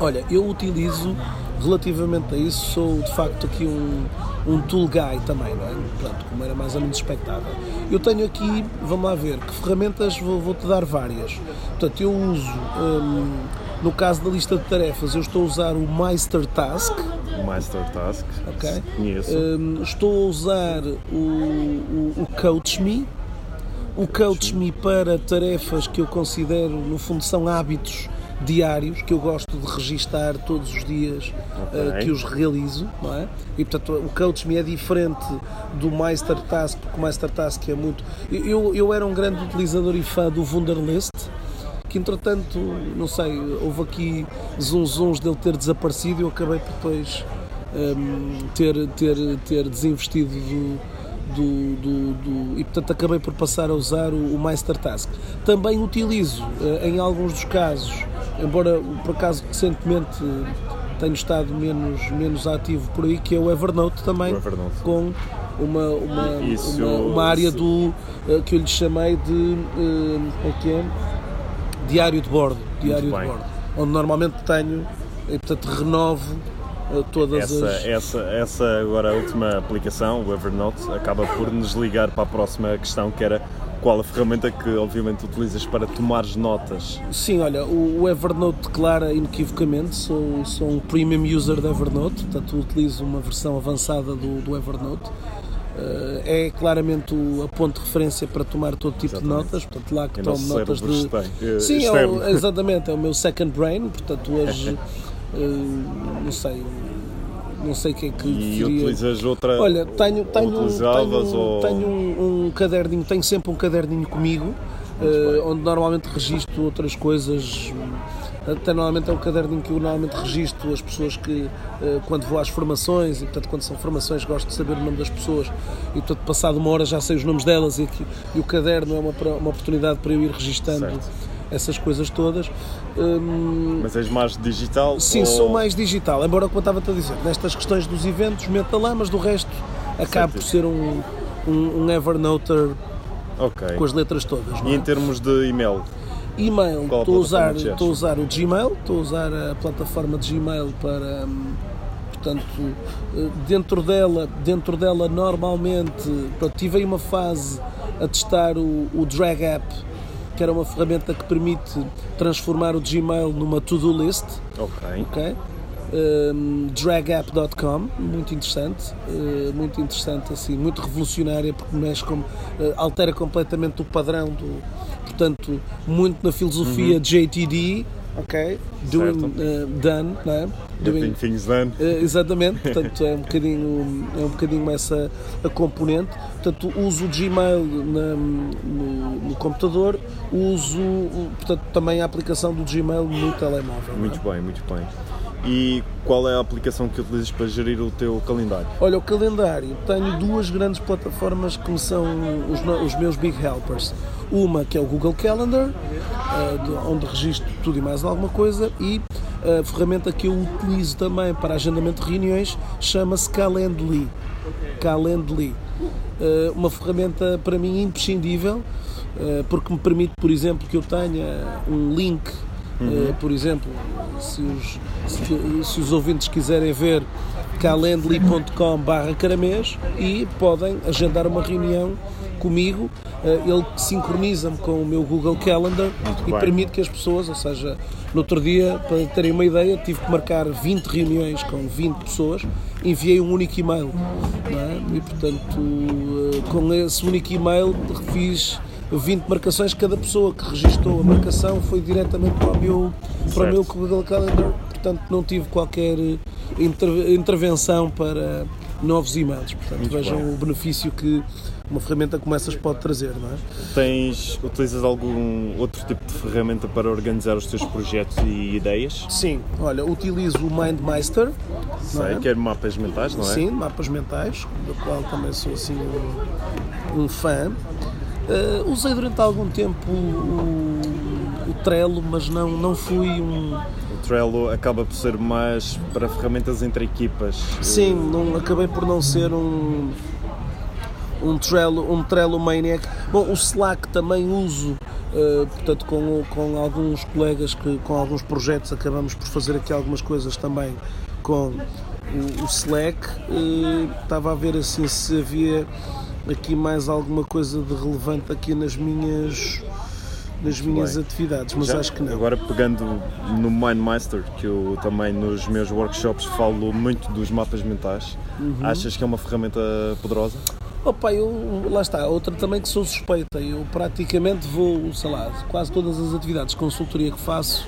[SPEAKER 2] Olha, eu utilizo relativamente a isso, sou de facto aqui um, um tool guy também, não é? Pronto, como era mais ou menos expectável. Eu tenho aqui, vamos lá ver, que ferramentas vou- vou-te dar várias. Portanto, eu uso, hum, no caso da lista de tarefas, eu estou a usar o Meister Task,
[SPEAKER 1] Master Task.
[SPEAKER 2] Ok.
[SPEAKER 1] Conheço.
[SPEAKER 2] Hum, estou a usar o, o, o Coach Me. O Coach Me para tarefas que eu considero, no fundo, são hábitos diários que eu gosto de registar todos os dias
[SPEAKER 1] Ok.
[SPEAKER 2] uh, que os realizo, não é? E portanto o Coach Me é diferente do Meister Task, porque o Meister Task é muito. Eu, eu era um grande utilizador e fã do Wunderlist, que entretanto, não sei, houve aqui zunzuns dele ter desaparecido e eu acabei por depois um, ter, ter, ter desinvestido do, do, do, do- e portanto acabei por passar a usar o, o Meister Task. Também utilizo eh, em alguns dos casos, embora por acaso recentemente eh, tenho estado menos, menos ativo por aí, que é o Evernote também,
[SPEAKER 1] O Evernote.
[SPEAKER 2] com uma, uma,
[SPEAKER 1] Isso-
[SPEAKER 2] uma, uma área do eh, que eu lhe chamei de como é que é? diário de bordo, diário de bordo, onde normalmente tenho e portanto renovo todas
[SPEAKER 1] Essa,
[SPEAKER 2] as
[SPEAKER 1] essa, essa agora a última aplicação, o Evernote, acaba por nos ligar para a próxima questão que era qual a ferramenta que obviamente utilizas para tomares notas.
[SPEAKER 2] Sim, olha, o Evernote declara inequivocamente, sou, sou um premium user de Evernote, portanto utilizo uma versão avançada do, do Evernote. Eh, é claramente o, a ponto de referência para tomar todo tipo de
[SPEAKER 1] Exatamente.
[SPEAKER 2] notas, portanto lá que tomo notas de.
[SPEAKER 1] eh,
[SPEAKER 2] Sim, é o, exatamente, é o meu second brain, portanto hoje não sei, não sei o que é que
[SPEAKER 1] E utilizas outra.
[SPEAKER 2] Olha, tenho, tenho, tenho,
[SPEAKER 1] ou.
[SPEAKER 2] tenho um, um caderninho, tenho sempre um caderninho comigo, eh, onde normalmente registro outras coisas. Até normalmente é um caderninho que eu normalmente registro as pessoas que, eh, quando vou às formações, e portanto, quando são formações, gosto de saber o nome das pessoas, e portanto, passado uma hora já sei os nomes delas, e, aqui- e o caderno é uma, uma oportunidade para eu ir registando
[SPEAKER 1] Certo.
[SPEAKER 2] Essas coisas todas. Hum,
[SPEAKER 1] Mas és mais digital?
[SPEAKER 2] Sim,
[SPEAKER 1] ou...
[SPEAKER 2] sou mais digital, embora como eu estava a dizer, nestas questões dos eventos meto lá, mas do resto acabo por ser um, um, um Evernoter
[SPEAKER 1] Ok.
[SPEAKER 2] com as letras todas.
[SPEAKER 1] E
[SPEAKER 2] é?
[SPEAKER 1] em termos de e-mail?
[SPEAKER 2] E-mail, estou a, usar, estou a usar o Gmail, estou a usar a plataforma de Gmail para, hum, portanto, eh, dentro dela, dentro dela normalmente, pronto, tive aí uma fase a testar o, o Drag App, que era uma ferramenta que permite transformar o Gmail numa to-do list,
[SPEAKER 1] Ok.
[SPEAKER 2] ok? Um, dragapp.com, muito interessante, uh, muito interessante, assim, muito revolucionária, porque mexe com, uh, altera completamente o padrão do, portanto, muito na filosofia JTD, ok? Doing, uh, done, não é?
[SPEAKER 1] Getting
[SPEAKER 2] Doing,
[SPEAKER 1] things done.
[SPEAKER 2] Uh, exatamente, portanto é um bocadinho, é um bocadinho essa a componente. Portanto, uso o Gmail na- no, no computador, uso portanto, também a aplicação do Gmail no telemóvel. é?
[SPEAKER 1] Muito bem, muito bem. E qual é a aplicação que utilizas para gerir o teu calendário?
[SPEAKER 2] Olha, o calendário, tenho duas grandes plataformas que são os, os meus big helpers. Uma que é o Google Calendar, eh, de- onde registro tudo e mais alguma coisa, e a ferramenta que eu utilizo também para agendamento de reuniões chama-se Calendly. Calendly. Eh, uma ferramenta para mim imprescindível, eh, porque me permite, por exemplo, que eu tenha um link Uh, por exemplo, se os, se, se os ouvintes quiserem ver calendly.com barra caramês e podem agendar uma reunião comigo, ele sincroniza-me com o meu Google Calendar e
[SPEAKER 1] bem.
[SPEAKER 2] permite que as pessoas, ou seja, no outro dia, para terem uma ideia, tive que marcar 20 reuniões com 20 pessoas, enviei um único e-mail é? e portanto uh, com esse único e-mail fiz 20 marcações, cada pessoa que registou a marcação foi diretamente para o meu, para o meu Google Calendar, portanto não tive qualquer eh, inter- intervenção para novos e-mails, portanto
[SPEAKER 1] Muito
[SPEAKER 2] vejam
[SPEAKER 1] bem.
[SPEAKER 2] o benefício que uma ferramenta como essas pode trazer, não é?
[SPEAKER 1] Tens, utilizas algum outro tipo de ferramenta para organizar os teus projetos e ideias?
[SPEAKER 2] Sim, olha, utilizo o MindMeister,
[SPEAKER 1] Sei,
[SPEAKER 2] é?
[SPEAKER 1] que é mapas mentais, não é?
[SPEAKER 2] Sim, mapas mentais, do qual também sou assim um, um fã. Eh, usei durante algum tempo o, o Trello, mas não, não fui um.
[SPEAKER 1] O Trello acaba por ser mais para ferramentas entre equipas.
[SPEAKER 2] Sim, não, acabei por não ser um. Um Trello, um Trello Maniac. Bom, o Slack também uso, eh, portanto, com, com alguns colegas, que, com alguns projetos, acabamos por fazer aqui algumas coisas também com o, o Slack. Eh, estava a ver assim se havia aqui mais alguma coisa de relevante aqui nas minhas nas minhas
[SPEAKER 1] bem.
[SPEAKER 2] atividades, mas
[SPEAKER 1] Já
[SPEAKER 2] acho que não.
[SPEAKER 1] Agora pegando no Mindmaster, que eu também nos meus workshops falo muito dos mapas mentais,
[SPEAKER 2] Uhum.
[SPEAKER 1] achas que é uma ferramenta poderosa?
[SPEAKER 2] Opa, eu, lá está, outra também que sou suspeita. Eu praticamente vou, sei lá, quase todas as atividades de consultoria que faço,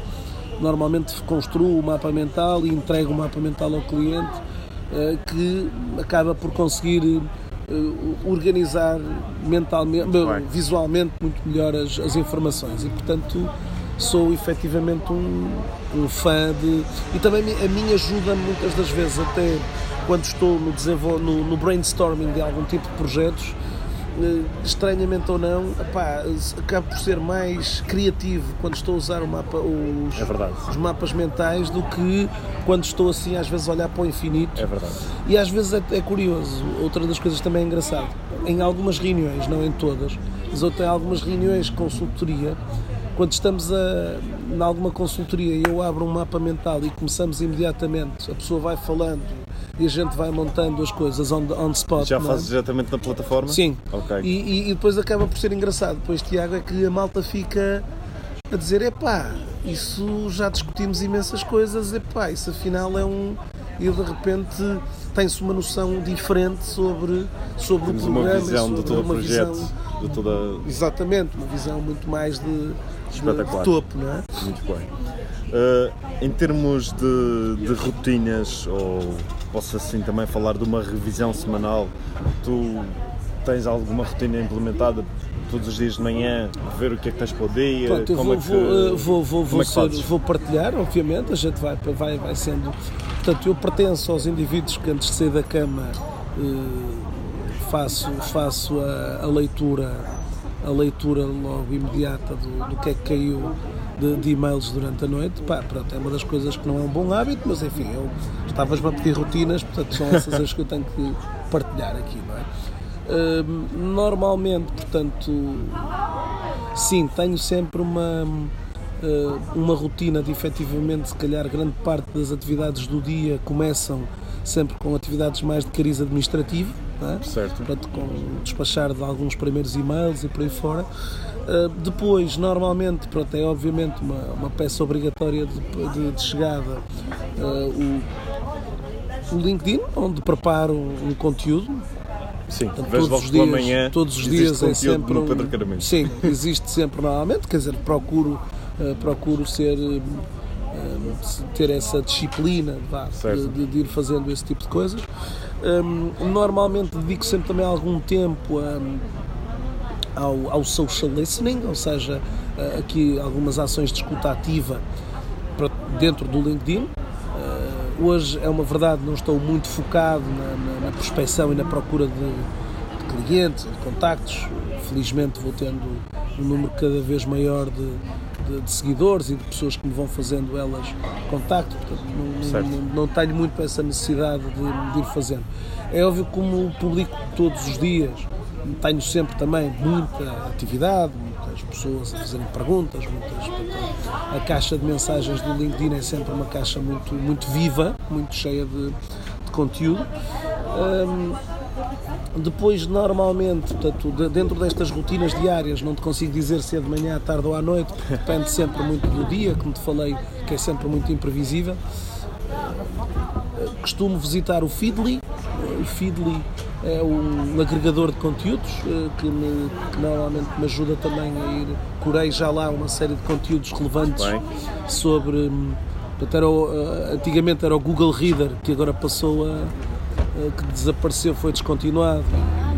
[SPEAKER 2] normalmente construo o mapa mental e entrego o mapa mental ao cliente, eh, que acaba por conseguir eh, organizar mentalmente,
[SPEAKER 1] bem.
[SPEAKER 2] visualmente muito melhor as, as informações e, portanto, sou efetivamente um, um fã de. E também a mim ajuda muitas das vezes, até quando estou no, desenvol... no, no brainstorming de algum tipo de projetos, eh, estranhamente ou não, epá, acabo por ser mais criativo quando estou a usar o mapa, os,
[SPEAKER 1] É
[SPEAKER 2] os mapas mentais do que quando estou assim às vezes a olhar para o infinito.
[SPEAKER 1] É verdade.
[SPEAKER 2] E às vezes é, é curioso, outra das coisas também é engraçado, em algumas reuniões, não em todas, mas eu tenho algumas reuniões de consultoria, quando estamos a, em alguma consultoria e eu abro um mapa mental e começamos imediatamente, a pessoa vai falando e a gente vai montando as coisas on, the- on spot.
[SPEAKER 1] Já
[SPEAKER 2] é?
[SPEAKER 1] fazes diretamente na plataforma?
[SPEAKER 2] Sim.
[SPEAKER 1] Ok.
[SPEAKER 2] E, e- e depois acaba por ser engraçado. Depois, Tiago, é que a malta fica a dizer: epá, isso já discutimos imensas coisas, epá, isso afinal é um. E de repente tem-se uma noção diferente sobre, sobre
[SPEAKER 1] Temos
[SPEAKER 2] o
[SPEAKER 1] uma
[SPEAKER 2] programa,
[SPEAKER 1] visão
[SPEAKER 2] sobre
[SPEAKER 1] de todo o
[SPEAKER 2] uma
[SPEAKER 1] projeto,
[SPEAKER 2] visão.
[SPEAKER 1] de toda.
[SPEAKER 2] Exatamente, uma visão muito mais de,
[SPEAKER 1] Espetacular.
[SPEAKER 2] de topo, não é?
[SPEAKER 1] Muito bem. Uh, em termos de, de rotinas, ou posso assim também falar de uma revisão semanal, tu tens alguma rotina implementada todos os dias de manhã, ver o que é que tens para o dia?
[SPEAKER 2] Pronto,
[SPEAKER 1] como
[SPEAKER 2] vou,
[SPEAKER 1] é que,
[SPEAKER 2] vou, eh, vou, vou,
[SPEAKER 1] como é que
[SPEAKER 2] ser- vou partilhar, obviamente, a gente vai, vai, vai sendo. Portanto, eu pertenço aos indivíduos que antes de sair da cama eh, faço, faço a, a leitura, a leitura logo imediata do, do que é que caiu de, de e-mails durante a noite. Pá, pronto, é uma das coisas que não é um bom hábito, mas enfim, eu estavas-me a pedir rotinas, portanto são essas as que eu tenho que partilhar aqui, não é? Eh, normalmente, portanto, Sim, tenho sempre uma, eh, uma rotina de efetivamente, se calhar, grande parte das atividades do dia começam sempre com atividades mais de cariz administrativo, é?
[SPEAKER 1] Certo.
[SPEAKER 2] Portanto, com o despachar de alguns primeiros e-mails e por aí fora. Uh, depois, normalmente, pronto, é obviamente uma, uma peça obrigatória de, de- de chegada uh, o, o LinkedIn, onde preparo um conteúdo,
[SPEAKER 1] Sim,
[SPEAKER 2] Portanto, todos os dias,
[SPEAKER 1] manhã.
[SPEAKER 2] todos os dias é sempre
[SPEAKER 1] no Pedro Caramento.
[SPEAKER 2] Sim, existe sempre normalmente, quer dizer, procuro, eh, procuro ser se- ter essa disciplina vá, de, de- de ir fazendo esse tipo de coisas. Hum, normalmente dedico sempre também algum tempo a, ao, ao social listening, ou seja, eh, aqui algumas ações de escuta ativa para- dentro do LinkedIn. Eh, hoje é uma verdade, não estou muito focado na, na, na prospecção e na procura de, de clientes, de contactos. Felizmente vou tendo um número cada vez maior de, de- de seguidores e de pessoas que me vão fazendo elas contacto, portanto não, não, não tenho muito essa necessidade de, de ir fazendo. É óbvio como publico todos os dias, tenho sempre também muita atividade, muitas pessoas a fazerem perguntas, muitas, portanto, a caixa de mensagens do LinkedIn é sempre uma caixa muito, muito viva, muito cheia de, de conteúdo. Hum, depois, normalmente, portanto, de- dentro destas rotinas diárias, não te consigo dizer se é de manhã, à tarde ou à noite, depende sempre muito do dia, como te falei, que é sempre muito imprevisível. Costumo visitar o Feedly. O Feedly é um agregador de conteúdos eh, que, me- que normalmente me ajuda também a ir. Curei já lá uma série de conteúdos relevantes sobre. hum, portanto, era o, eh, antigamente era o Google Reader, que agora passou a. eh, que desapareceu, foi descontinuado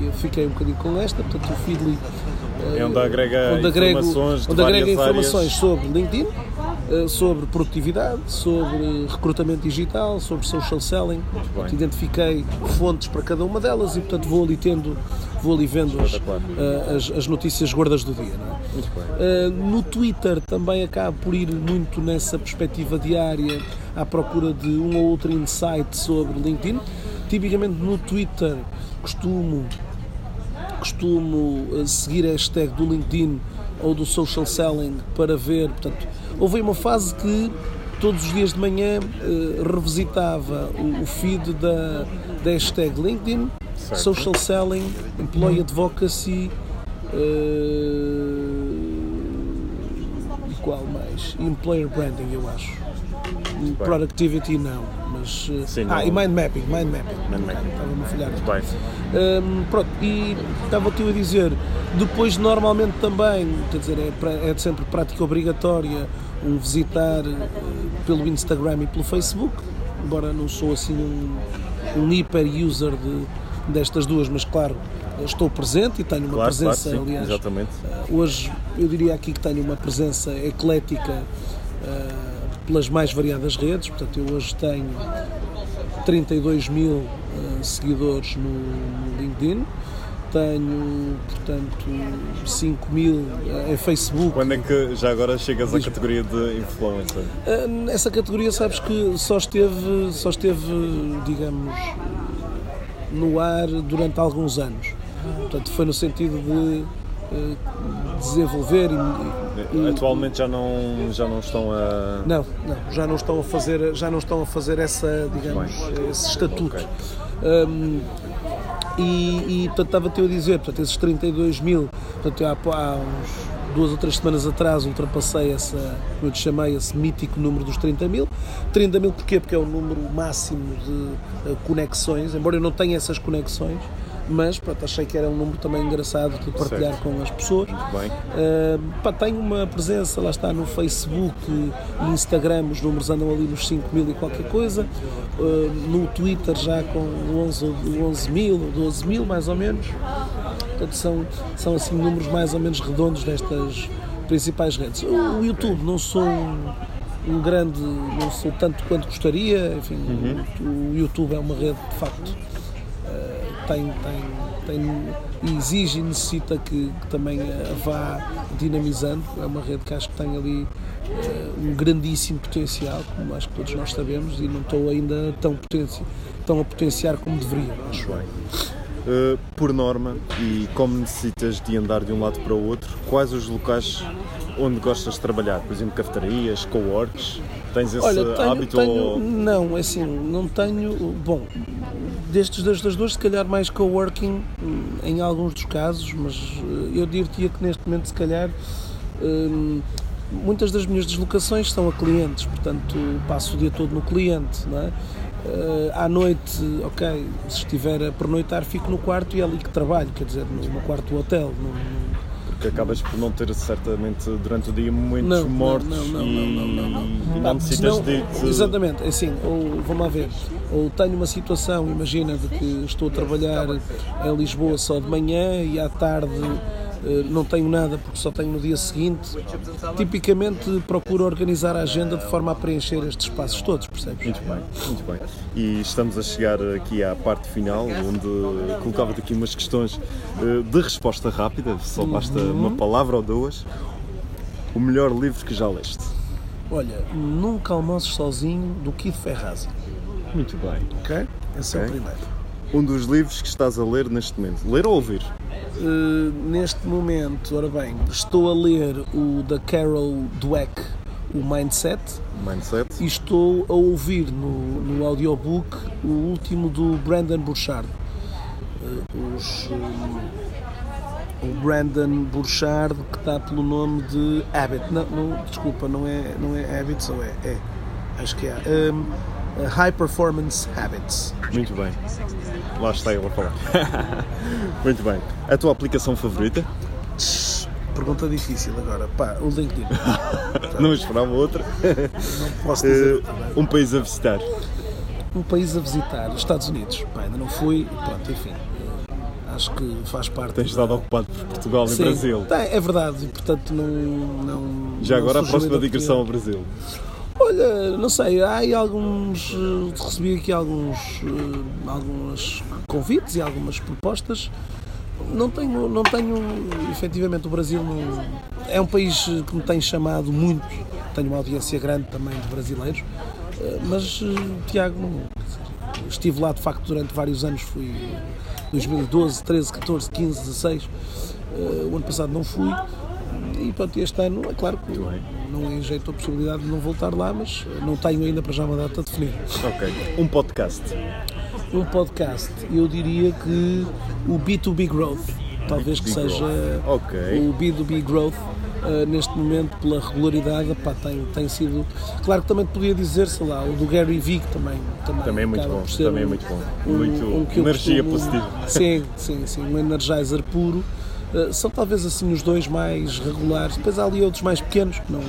[SPEAKER 2] e eu fiquei um bocadinho com esta. Portanto, o Feedly. eh,
[SPEAKER 1] É onde agrega
[SPEAKER 2] onde agrego-
[SPEAKER 1] informações de
[SPEAKER 2] onde agrega informações
[SPEAKER 1] áreas.
[SPEAKER 2] sobre LinkedIn, eh, sobre produtividade, sobre recrutamento digital, sobre social selling. Portanto, identifiquei fontes para cada uma delas e, portanto, vou ali tendo, vou ali vendo as, as, as notícias gordas do dia. É? No Twitter também acabo por ir muito nessa perspectiva diária à procura de um ou outro insight sobre LinkedIn. Tipicamente no Twitter costumo, costumo uh, seguir a hashtag do LinkedIn ou do social selling para ver. Portanto, houve uma fase que todos os dias de manhã uh, revisitava o, o feed da, da hashtag LinkedIn,
[SPEAKER 1] Certo.
[SPEAKER 2] social selling, employee advocacy. E qual mais? Employer branding, eu acho. Productivity não, mas. eh,
[SPEAKER 1] Sim,
[SPEAKER 2] ah,
[SPEAKER 1] não.
[SPEAKER 2] e mind mapping, mind mapping.
[SPEAKER 1] Mind mapping.
[SPEAKER 2] Estava-me a falhar.
[SPEAKER 1] Bem,
[SPEAKER 2] Hum, pronto, e estava-te a dizer, depois normalmente também, quer dizer, é, é sempre prática obrigatória um visitar eh, pelo Instagram e pelo Facebook, embora não sou assim um, um hiper user de, destas duas, mas claro, estou presente e tenho uma
[SPEAKER 1] claro, claro,
[SPEAKER 2] presença,
[SPEAKER 1] sim,
[SPEAKER 2] aliás,
[SPEAKER 1] exatamente.
[SPEAKER 2] Uh, Hoje eu diria aqui que tenho uma presença eclética uh, pelas mais variadas redes, portanto eu hoje tenho 32 mil uh, seguidores no, no LinkedIn, tenho portanto 5 mil uh, em Facebook.
[SPEAKER 1] Quando é que já agora chegas à categoria de influencer?
[SPEAKER 2] Uh, Nessa categoria sabes que só esteve, só esteve, digamos, no ar durante alguns anos. Portanto, foi no sentido de desenvolver e, e-
[SPEAKER 1] Atualmente já não, já não estão a.
[SPEAKER 2] Não, não, já não estão a fazer, já não estão a fazer essa, digamos, esse estatuto.
[SPEAKER 1] Ok.
[SPEAKER 2] Hum, e, e portanto, estava-te a dizer, portanto, esses 32 mil, portanto, há, há uns duas ou três semanas atrás ultrapassei essa, como eu te chamei, esse mítico número dos 30 mil. 30 mil porquê? Porque é o número máximo de eh, conexões, embora eu não tenha essas conexões, mas pronto, achei que era um número também engraçado de partilhar
[SPEAKER 1] Certo.
[SPEAKER 2] com as pessoas.
[SPEAKER 1] Bem,
[SPEAKER 2] Uh, pá, tenho uma presença, lá está, no Facebook e Instagram, os números andam ali nos 5 mil e qualquer coisa. Uh, no Twitter já com 11, ou 11 mil ou 12 mil, mais ou menos. Portanto, são, são assim números mais ou menos redondos destas principais redes. O YouTube, não sou um, um grande, não sou tanto quanto gostaria, enfim, o YouTube é uma rede de facto tem, tem, tem exige e necessita que, que também vá dinamizando. É uma rede que acho que tem ali uh, um grandíssimo potencial, como acho que todos nós sabemos, e não estou ainda tão, potenci tão a potenciar como deveria, acho.
[SPEAKER 1] bem. Uh, por norma, e como necessitas de andar de um lado para o outro, quais os locais onde gostas de trabalhar? Por exemplo, cafetarias, coworks? Tens esse
[SPEAKER 2] Olha, tenho,
[SPEAKER 1] hábito
[SPEAKER 2] tenho-
[SPEAKER 1] ou...
[SPEAKER 2] não, é assim, não tenho, bom, destes destas duas, se calhar mais coworking hum, em alguns dos casos, mas eh, eu diria que neste momento, se calhar, hum, muitas das minhas deslocações são a clientes, portanto passo o dia todo no cliente, não é? Eh, à noite, ok, se estiver a pernoitar, fico no quarto e é ali que trabalho, quer dizer, no, quarto do hotel. não-
[SPEAKER 1] Porque acabas por não ter certamente durante o dia momentos
[SPEAKER 2] Não,
[SPEAKER 1] mortos
[SPEAKER 2] não, não,
[SPEAKER 1] e
[SPEAKER 2] não, não, não, não.
[SPEAKER 1] não necessitas de te...
[SPEAKER 2] Exatamente, é assim, ou vamos lá ver, ou tenho uma situação, imagina, de que estou a trabalhar em Lisboa só de manhã e à tarde não tenho nada porque só tenho no dia seguinte. Tipicamente procuro organizar a agenda de forma a preencher estes espaços todos, percebes?
[SPEAKER 1] Muito bem, muito bem. E estamos a chegar aqui à parte final, onde colocava-te aqui umas questões eh, de resposta rápida, só basta
[SPEAKER 2] Uhum.
[SPEAKER 1] uma palavra ou duas. O melhor livro que já leste?
[SPEAKER 2] Olha, nunca almoços sozinho do Kid Ferrazzi,
[SPEAKER 1] Muito bem.
[SPEAKER 2] ok? Esse é o primeiro.
[SPEAKER 1] Um dos livros que estás a ler neste momento. Ler ou ouvir?
[SPEAKER 2] Uh, neste momento, ora bem, estou a ler o da Carol Dweck, o Mindset,
[SPEAKER 1] Mindset.
[SPEAKER 2] e estou a ouvir no, no audiobook o último do Brandon Burchard. Uh, os, um, o Brandon Burchard, que está pelo nome de Habit. Não, não, desculpa, não é, não é Habits, ou é? É, acho que é. Um, High Performance Habits.
[SPEAKER 1] Muito bem. Lá está ele a falar. muito bem. A tua aplicação favorita?
[SPEAKER 2] Pergunta difícil agora. Pá, o LinkedIn.
[SPEAKER 1] Não esperava outra.
[SPEAKER 2] Não posso dizer. é?
[SPEAKER 1] um país a visitar.
[SPEAKER 2] um país a visitar, os Estados Unidos. Pá, ainda não fui, pronto, enfim. eh, Acho que faz parte.
[SPEAKER 1] Tens
[SPEAKER 2] da-
[SPEAKER 1] estado ocupado por Portugal e
[SPEAKER 2] Sim,
[SPEAKER 1] Brasil.
[SPEAKER 2] tá, é verdade, e portanto não. não
[SPEAKER 1] Já
[SPEAKER 2] não
[SPEAKER 1] agora a próxima digressão ao. Brasil.
[SPEAKER 2] Olha, não sei, há aí alguns. eh, Recebi aqui alguns. eh, alguns convites e algumas propostas. Não tenho, não tenho, efetivamente, o Brasil não, é um país que me tem chamado muito. Tenho uma audiência grande também de brasileiros, eh, mas, eh, Tiago, estive lá de facto durante vários anos. Fui 2012, 13, 14, 15, 16. Eh, o ano passado não fui. E pronto, este ano, é claro que não é jeito a possibilidade de não voltar lá, mas não tenho ainda para já uma data definida.
[SPEAKER 1] Ok. Um podcast.
[SPEAKER 2] Um podcast, eu diria que o B2B Growth, talvez que
[SPEAKER 1] B2B
[SPEAKER 2] seja
[SPEAKER 1] Growth. Ok.
[SPEAKER 2] o B2B Growth, uh, neste momento pela regularidade, pá, tem, tem sido. Claro que também podia dizer, sei lá, o do Gary que também, também,
[SPEAKER 1] Também é muito bom, também é
[SPEAKER 2] um-
[SPEAKER 1] muito bom.
[SPEAKER 2] um-
[SPEAKER 1] Muito
[SPEAKER 2] um que
[SPEAKER 1] energia
[SPEAKER 2] costumo-
[SPEAKER 1] positiva.
[SPEAKER 2] Sim, sim, sim, um energizer puro. Uh, são talvez assim os dois mais regulares. Depois há ali outros mais pequenos que não.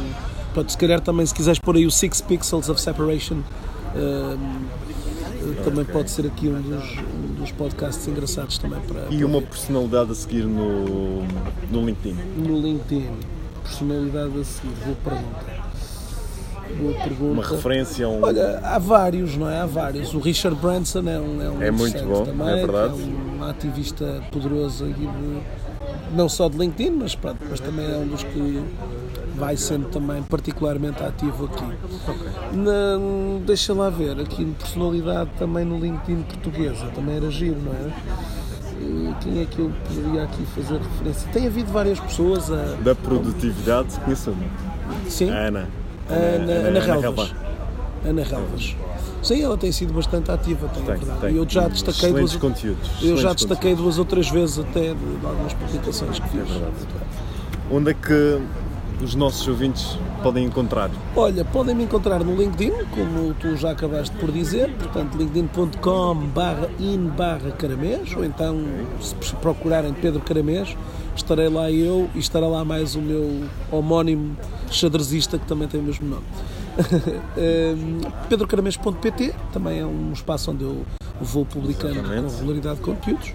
[SPEAKER 2] Pronto, se calhar também se quiseres pôr aí o Six Pixels of Separation. um, também pode ser aqui um dos, um dos podcasts engraçados também para,
[SPEAKER 1] E
[SPEAKER 2] para
[SPEAKER 1] uma
[SPEAKER 2] ver.
[SPEAKER 1] personalidade a seguir no, no LinkedIn.
[SPEAKER 2] no LinkedIn. Personalidade a seguir, boa pergunta. Boa pergunta.
[SPEAKER 1] Uma referência a um.
[SPEAKER 2] Olha, há vários, não é? Há vários. O Richard Branson é um, é um
[SPEAKER 1] É muito bom,
[SPEAKER 2] também,
[SPEAKER 1] é verdade.
[SPEAKER 2] É um ativista poderoso aí de, não só de LinkedIn, mas, pronto, mas também é um dos que vai sendo também particularmente ativo aqui. Na- deixa lá ver, aqui de personalidade também no LinkedIn portuguesa, também era giro, não é? E Quem é que eu poderia aqui fazer referência? Tem havido várias pessoas a.
[SPEAKER 1] Da produtividade, conheço uma.
[SPEAKER 2] Sim,
[SPEAKER 1] A Ana.
[SPEAKER 2] Ana, Ana, Relvas.
[SPEAKER 1] Relva.
[SPEAKER 2] Ana Relvas. Sim, ela tem sido bastante ativa, tem,
[SPEAKER 1] Tem,
[SPEAKER 2] é verdade.
[SPEAKER 1] tem.
[SPEAKER 2] E eu já destaquei
[SPEAKER 1] Excelentes
[SPEAKER 2] duas,
[SPEAKER 1] conteúdos.
[SPEAKER 2] eu já destaquei duas ou três vezes até de, de algumas publicações que fiz.
[SPEAKER 1] É verdade. Onde é que os nossos ouvintes podem encontrar?
[SPEAKER 2] Olha, podem me encontrar no LinkedIn, como tu já acabaste por dizer, portanto linkedin.com barra in barra caramês, ou então se procurarem Pedro Caramês, estarei lá eu e estará lá mais o meu homónimo xadrezista que também tem o mesmo nome. Pedrocaramês.pt também é um espaço onde eu vou publicando
[SPEAKER 1] Exatamente.
[SPEAKER 2] com regularidade conteúdos.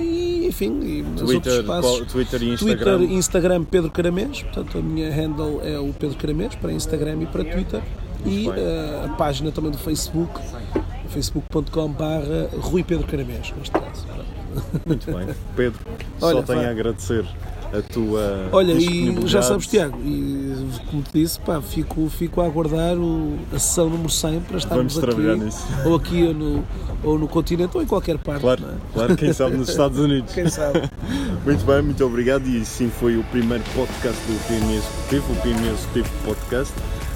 [SPEAKER 2] E, enfim, e
[SPEAKER 1] Twitter,
[SPEAKER 2] espaços.
[SPEAKER 1] qual- Twitter e
[SPEAKER 2] Twitter,
[SPEAKER 1] Instagram.
[SPEAKER 2] Instagram Pedro Caramês, portanto a minha handle é o Pedro Caramês para Instagram e para Twitter e eh, a página também do Facebook, facebook.com barra Rui Pedro Caramês, neste caso.
[SPEAKER 1] Muito bem. Pedro,
[SPEAKER 2] Olha,
[SPEAKER 1] só tenho
[SPEAKER 2] vai.
[SPEAKER 1] a agradecer a tua
[SPEAKER 2] Olha, e já sabes, Tiago, e como te disse, pá, fico, fico a aguardar o, a sessão número 100 para estarmos
[SPEAKER 1] Vamos trabalhar
[SPEAKER 2] aqui,
[SPEAKER 1] nisso.
[SPEAKER 2] ou aqui ou no, ou no continente ou em qualquer parte.
[SPEAKER 1] Claro,
[SPEAKER 2] é?
[SPEAKER 1] claro, quem sabe nos Estados Unidos.
[SPEAKER 2] Quem sabe?
[SPEAKER 1] Muito bem, muito obrigado. E sim foi o primeiro podcast do PME Executivo, o PME Executivo Podcast.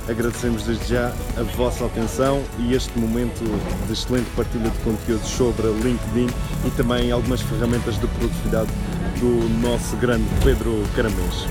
[SPEAKER 1] Agradecemos desde já a vossa atenção e este momento de excelente partilha de conteúdos sobre LinkedIn e também algumas ferramentas de produtividade do nosso grande Pedro Caramês.